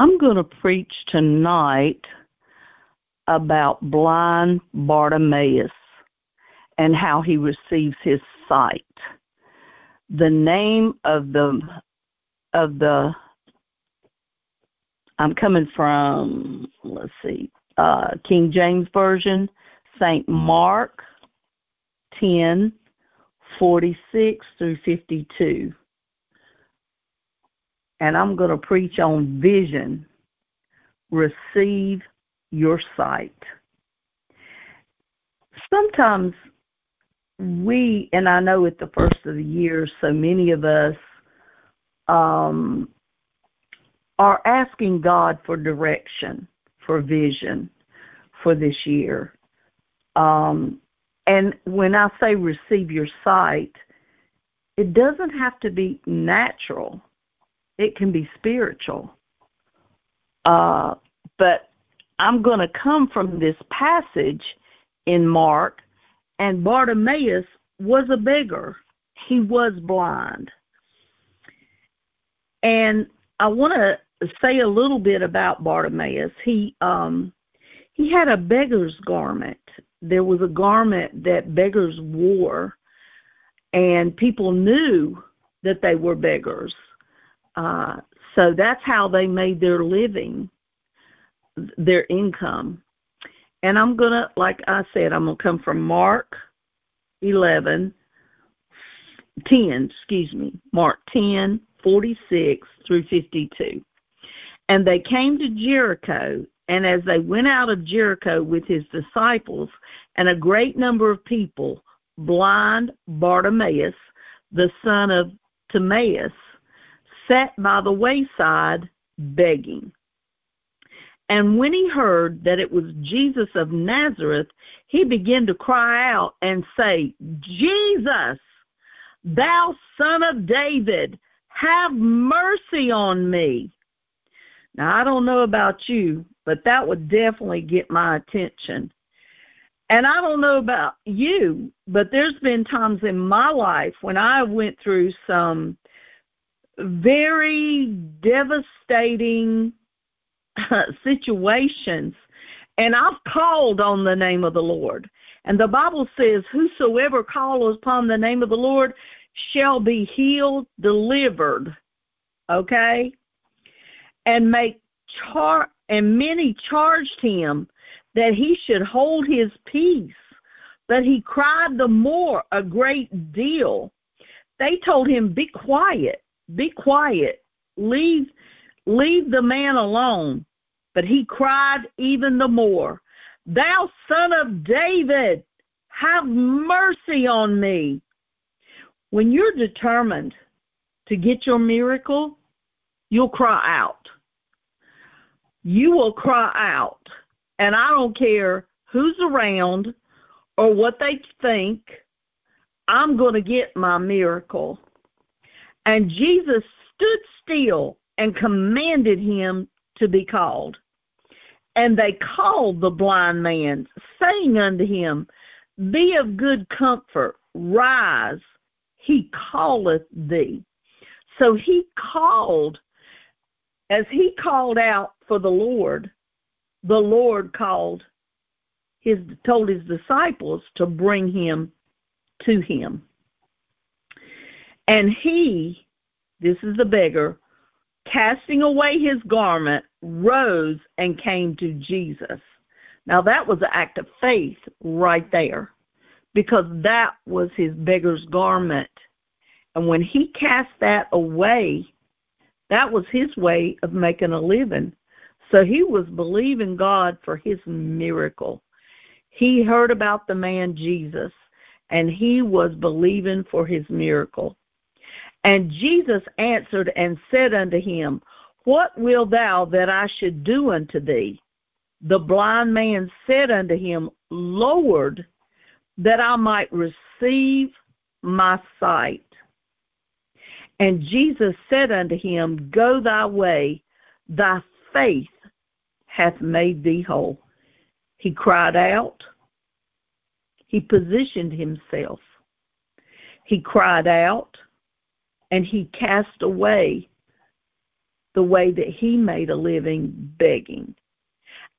I'm going to preach tonight about blind Bartimaeus and how he receives his sight. The name of the of the I'm coming from let's see uh, King James Version, Saint Mark 10 46 through 52 and I'm going to preach on vision. Receive your sight. Sometimes we, and I know at the first of the year, so many of us um, are asking God for direction, for vision for this year. Um, and when I say receive your sight, it doesn't have to be natural it can be spiritual. Uh, but I'm going to come from this passage in Mark, and Bartimaeus was a beggar. He was blind. And I want to say a little bit about Bartimaeus. He um, he had a beggar's garment. There was a garment that beggars wore, and people knew that they were beggars. Uh, so that's how they made their living, their income. And I'm going to, like I said, I'm going to come from Mark 11, 10, excuse me, Mark 10, 46 through 52. And they came to Jericho, and as they went out of Jericho with his disciples and a great number of people, blind Bartimaeus, the son of Timaeus, sat by the wayside begging. And when he heard that it was Jesus of Nazareth, he began to cry out and say, Jesus, thou son of David, have mercy on me. Now, I don't know about you, but that would definitely get my attention. And I don't know about you, but there's been times in my life when I went through some very devastating uh, situations. And I've called on the name of the Lord. And the Bible says, Whosoever calls upon the name of the Lord shall be healed, delivered. Okay? And make char and many charged him that he should hold his peace. But he cried the more a great deal. They told him, Be quiet be quiet. Leave leave the man alone. But he cried even the more, Thou son of David, have mercy on me. When you're determined to get your miracle, you'll cry out. You will cry out. And I don't care who's around or what they think, I'm going to get my miracle. And Jesus stood still and commanded him to be called. And they called the blind man, saying unto him, Be of good comfort, rise, he calleth thee. So he called, as he called out for the Lord, the Lord called his told his disciples to bring him to him. And he, this is the beggar, casting away his garment, rose and came to Jesus. Now that was an act of faith right there because that was his beggar's garment. And when he cast that away, that was his way of making a living. So he was believing God for his miracle. He heard about the man Jesus, and he was believing for his miracle. And Jesus answered and said unto him, What wilt thou that I should do unto thee? The blind man said unto him, Lord, that I might receive my sight. And Jesus said unto him, Go thy way, thy faith hath made thee whole. He cried out. He positioned himself. He cried out and he cast away the way that he made a living begging.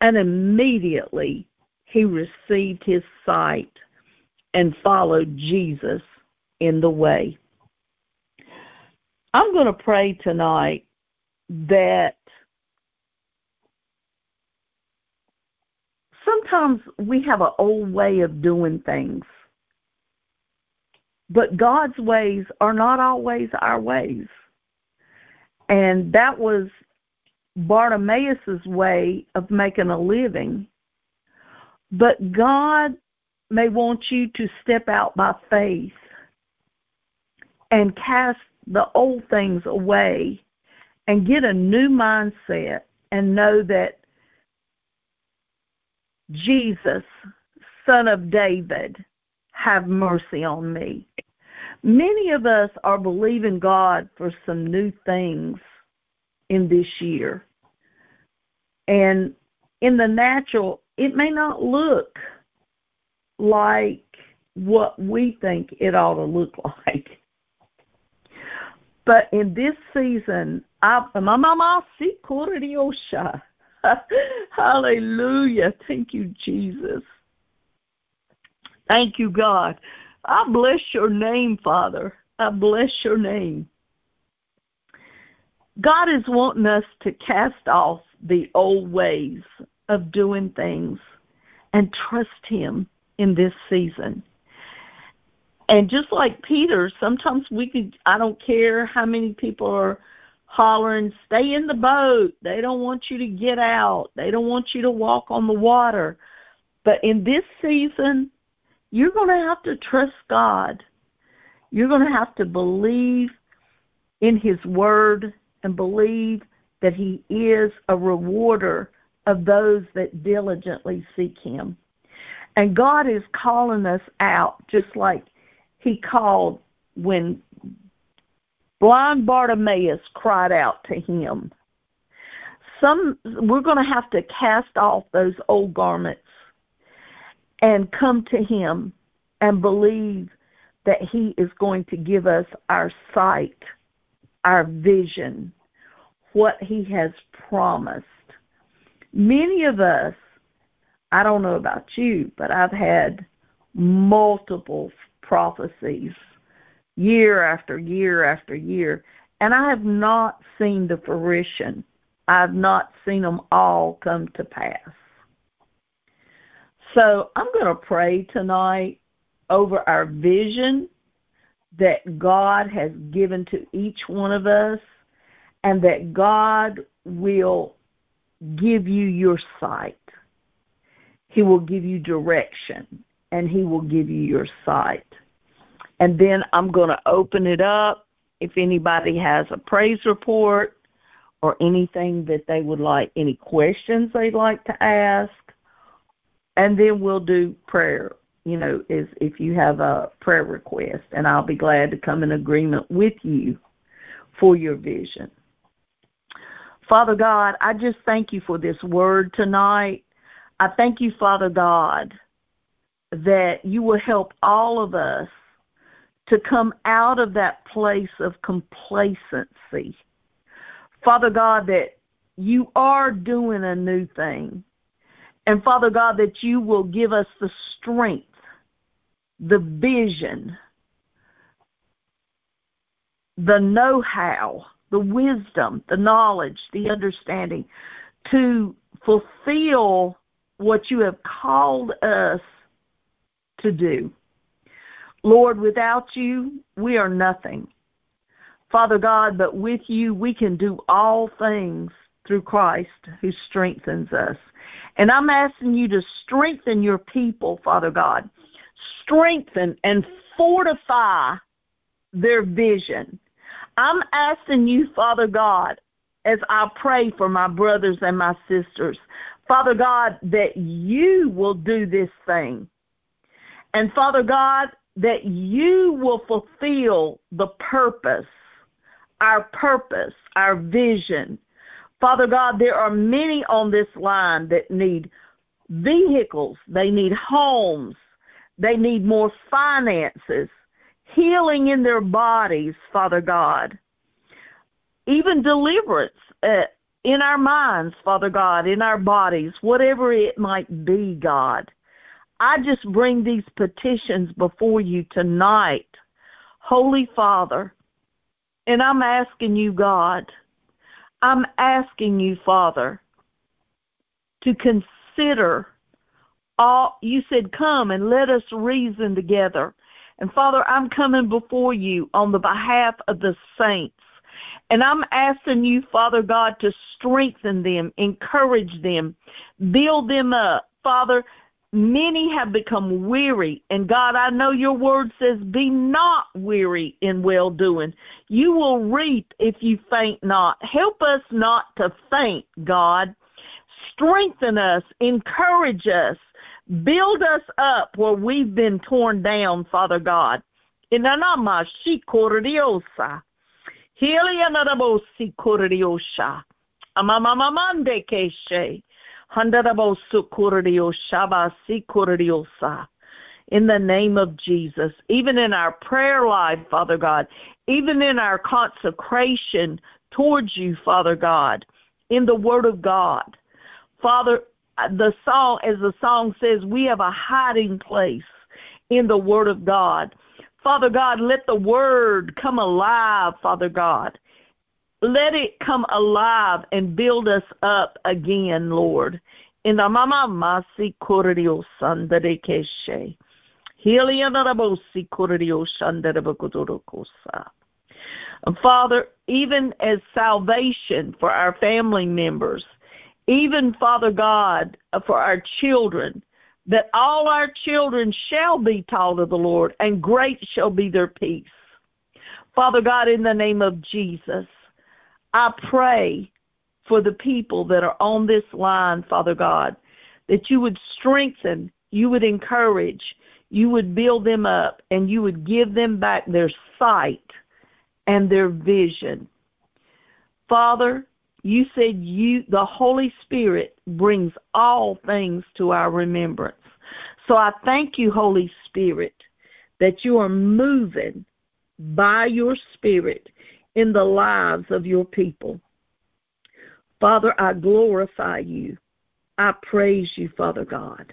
And immediately he received his sight and followed Jesus in the way. I'm going to pray tonight that sometimes we have an old way of doing things, but God's ways are not always our ways. And that was Bartimaeus' way of making a living. But God may want you to step out by faith and cast the old things away and get a new mindset and know that Jesus, son of David, have mercy on me. Many of us are believing God for some new things in this year. And in the natural, it may not look like what we think it ought to look like. But in this season, I, mama. Hallelujah. Thank you, Jesus. Thank you, God. I bless your name, Father. I bless your name. God is wanting us to cast off the old ways of doing things and trust Him in this season. And just like Peter, sometimes we could, I don't care how many people are hollering, stay in the boat. They don't want you to get out. They don't want you to walk on the water. But in this season, you're going to have to trust God. You're going to have to believe in His Word and believe that He is a rewarder of those that diligently seek Him. And God is calling us out just like He called when blind Bartimaeus cried out to Him. Some we're going to have to cast off those old garments and come to Him and believe that He is going to give us our sight, our vision, what He has promised. Many of us, I don't know about you, but I've had multiple prophecies year after year after year, and I have not seen the fruition. I have not seen them all come to pass. So I'm going to pray tonight over our vision that God has given to each one of us and that God will give you your sight. He will give you direction and He will give you your sight. And then I'm going to open it up if anybody has a praise report or anything that they would like, any questions they'd like to ask and then we'll do prayer you know is if you have a prayer request. And i'll be glad to come in agreement with you for your vision. Father god i just thank you for this word tonight. I thank you father god that you will help all of us to come out of that place of complacency. Father god that you are doing a new thing and Father God, that you will give us the strength, the vision, the know how, the wisdom, the knowledge, the understanding to fulfill what you have called us to do. Lord, without you, we are nothing. Father God, but with you, we can do all things through Christ who strengthens us. And I'm asking you to strengthen your people, Father God. Strengthen and fortify their vision. I'm asking you, Father God, as I pray for my brothers and my sisters, Father God, that you will do this thing. And Father God, that you will fulfill the purpose, our purpose, our vision, Father God, there are many on this line that need vehicles, they need homes, they need more finances, healing in their bodies, Father God, even deliverance uh, in our minds, Father God, in our bodies, whatever it might be, God. I just bring these petitions before you tonight, Holy Father, and I'm asking you, God, I'm asking you, Father, to consider all you said come and let us reason together. And father i'm coming before you on the behalf of the saints. And i'm asking you father god to strengthen them encourage them build them up. Father many have become weary and god i know your word says be not weary in well doing you will reap if you faint not help us not to faint god strengthen us encourage us Build us up where we've been torn down, Father God. Inanama shikoriosa. Helianarabosi koriosha. Amamamamande keshe. In the name of Jesus, even in our prayer life, Father God, even in our consecration towards you, Father God, in the Word of God. Father, the song, as the song says, we have a hiding place in the Word of God. Father God, let the Word come alive, Father God. Let it come alive and build us up again, Lord. In the mama masi korio sandere keshe. Father, even as salvation for our family members, even Father God, for our children, that all our children shall be taught of the Lord, and great shall be their peace. Father God, in the name of Jesus, I pray for the people that are on this line, Father God, that you would strengthen, you would encourage, you would build them up, and you would give them back their sight and their vision. Father, you said you the holy spirit brings all things to our remembrance so i thank you holy spirit that you are moving by your spirit in the lives of your people father i glorify you i praise you father god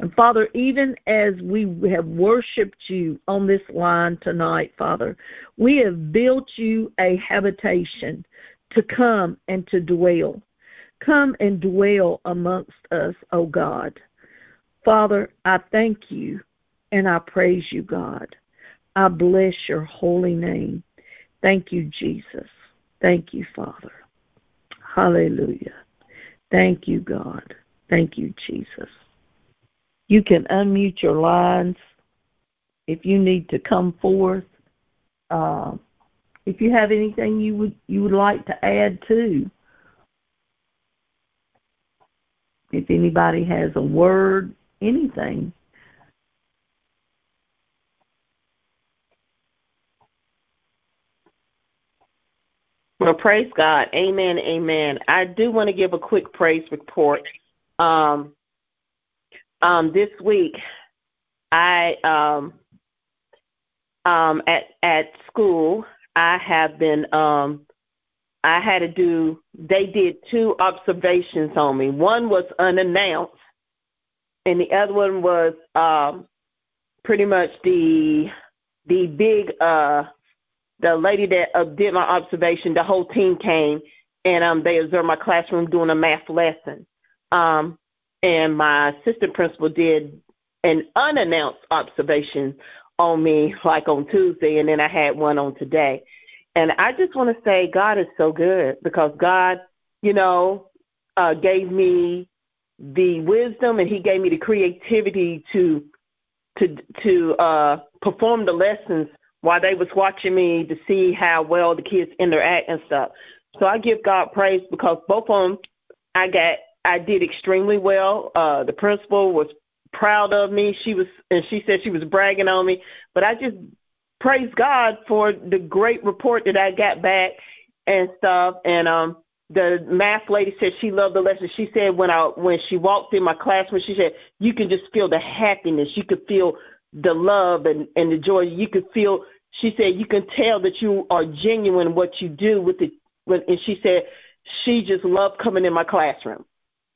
and Father, even as we have worshiped you on this line tonight, Father, we have built you a habitation to come and to dwell. Come and dwell amongst us, O God. Father, I thank you and I praise you, God. I bless your holy name. Thank you, Jesus. Thank you, Father. Hallelujah. Thank you, God. Thank you, Jesus. You can unmute your lines if you need to come forth. Uh, if you have anything you would you would like to add to. If anybody has a word, anything. Well, praise God. Amen. Amen. I do want to give a quick praise report. Um, um, this week, I um, um, at at school, I have been um I had to do they did two observations on me. One was unannounced and the other one was um pretty much the the big uh the lady that uh, did my observation, the whole team came and um they observed my classroom doing a math lesson. Um and my assistant principal did an unannounced observation on me like on Tuesday, and then I had one on today. And I just want to say God is so good because God, you know, uh, gave me the wisdom and He gave me the creativity to to to uh, perform the lessons while they was watching me to see how well the kids interact and stuff. So I give God praise because both of them, I got I did extremely well. Uh, the principal was proud of me. She was, and she said she was bragging on me. But I just praise God for the great report that I got back and stuff. And um, the math lady said she loved the lesson. She said when I when she walked in my classroom, she said you can just feel the happiness. You could feel the love and and the joy. You could feel. She said you can tell that you are genuine what you do with the, With, and she said she just loved coming in my classroom.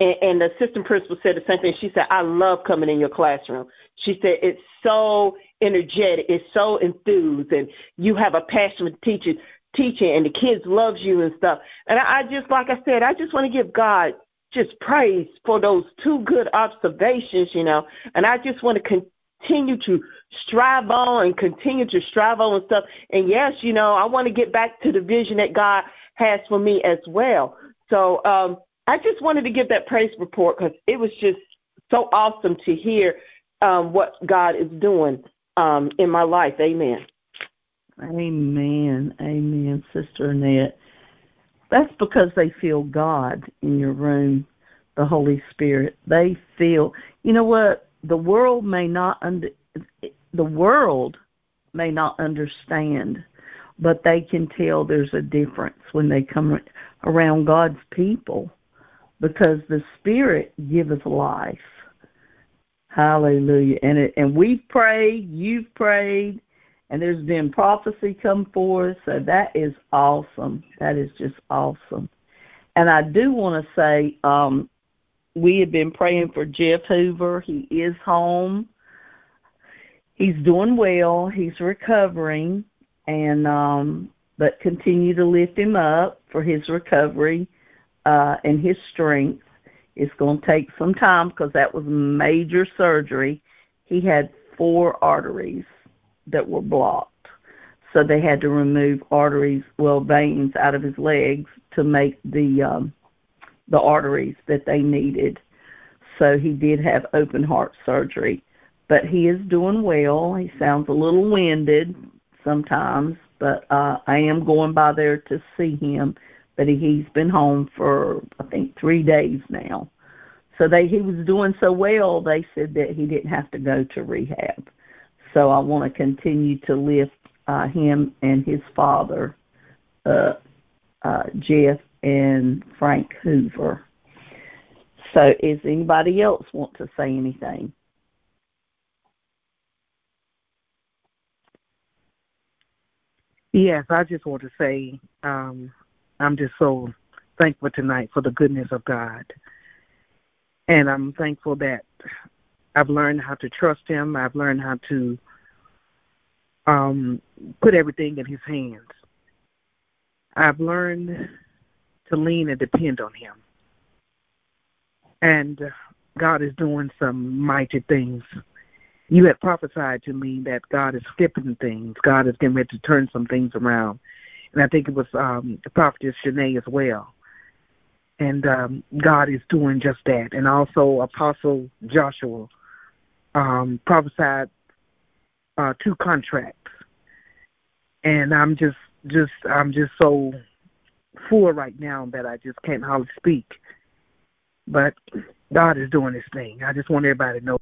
And, and the assistant principal said the same thing. She said, I love coming in your classroom. She said, it's so energetic, it's so enthused, and you have a passion for teaching, teaching, and the kids loves you and stuff. And I, I just, like I said, I just want to give God just praise for those two good observations, you know. And I just want to continue to strive on and continue to strive on and stuff. And yes, you know, I want to get back to the vision that God has for me as well. So um, I just wanted to give that praise report because it was just so awesome to hear um, what God is doing um, in my life. Amen. Amen. Amen, Sister Annette. That's because they feel God in your room, the Holy Spirit. They feel, you know what? The world may not under, the world may not understand, but they can tell there's a difference when they come around God's people because the Spirit giveth life. Hallelujah. And it, and we've prayed, you've prayed, and there's been prophecy come forth. So that is awesome. That is just awesome. And I do want to say, um, we have been praying for Jeff Hoover. He is home. He's doing well. He's recovering, and um, but continue to lift him up for his recovery uh, and his strength. It's going to take some time because that was major surgery. He had four arteries that were blocked. So they had to remove arteries, well, veins out of his legs to make the um, the arteries that they needed. So he did have open heart surgery, but he is doing well. He sounds a little winded sometimes, but uh, I am going by there to see him but he, he's been home for I think three days now. So they he was doing so well they said that he didn't have to go to rehab. So I want to continue to lift uh, him and his father, uh, uh, Jeff and Frank Hoover. So, is anybody else want to say anything? Yes, I just want to say um, I'm just so thankful tonight for the goodness of God. And I'm thankful that I've learned how to trust Him. I've learned how to um, put everything in His hands. I've learned to lean and depend on Him. And God is doing some mighty things. You had prophesied to me that God is flipping things. God is getting ready to turn some things around and I think it was um, the prophetess Shanae as well. And um, God is doing just that. And also Apostle Joshua um, prophesied uh, two contracts. And I'm just, just, I'm just so full right now that I just can't hardly speak. But God is doing this thing. I just want everybody to know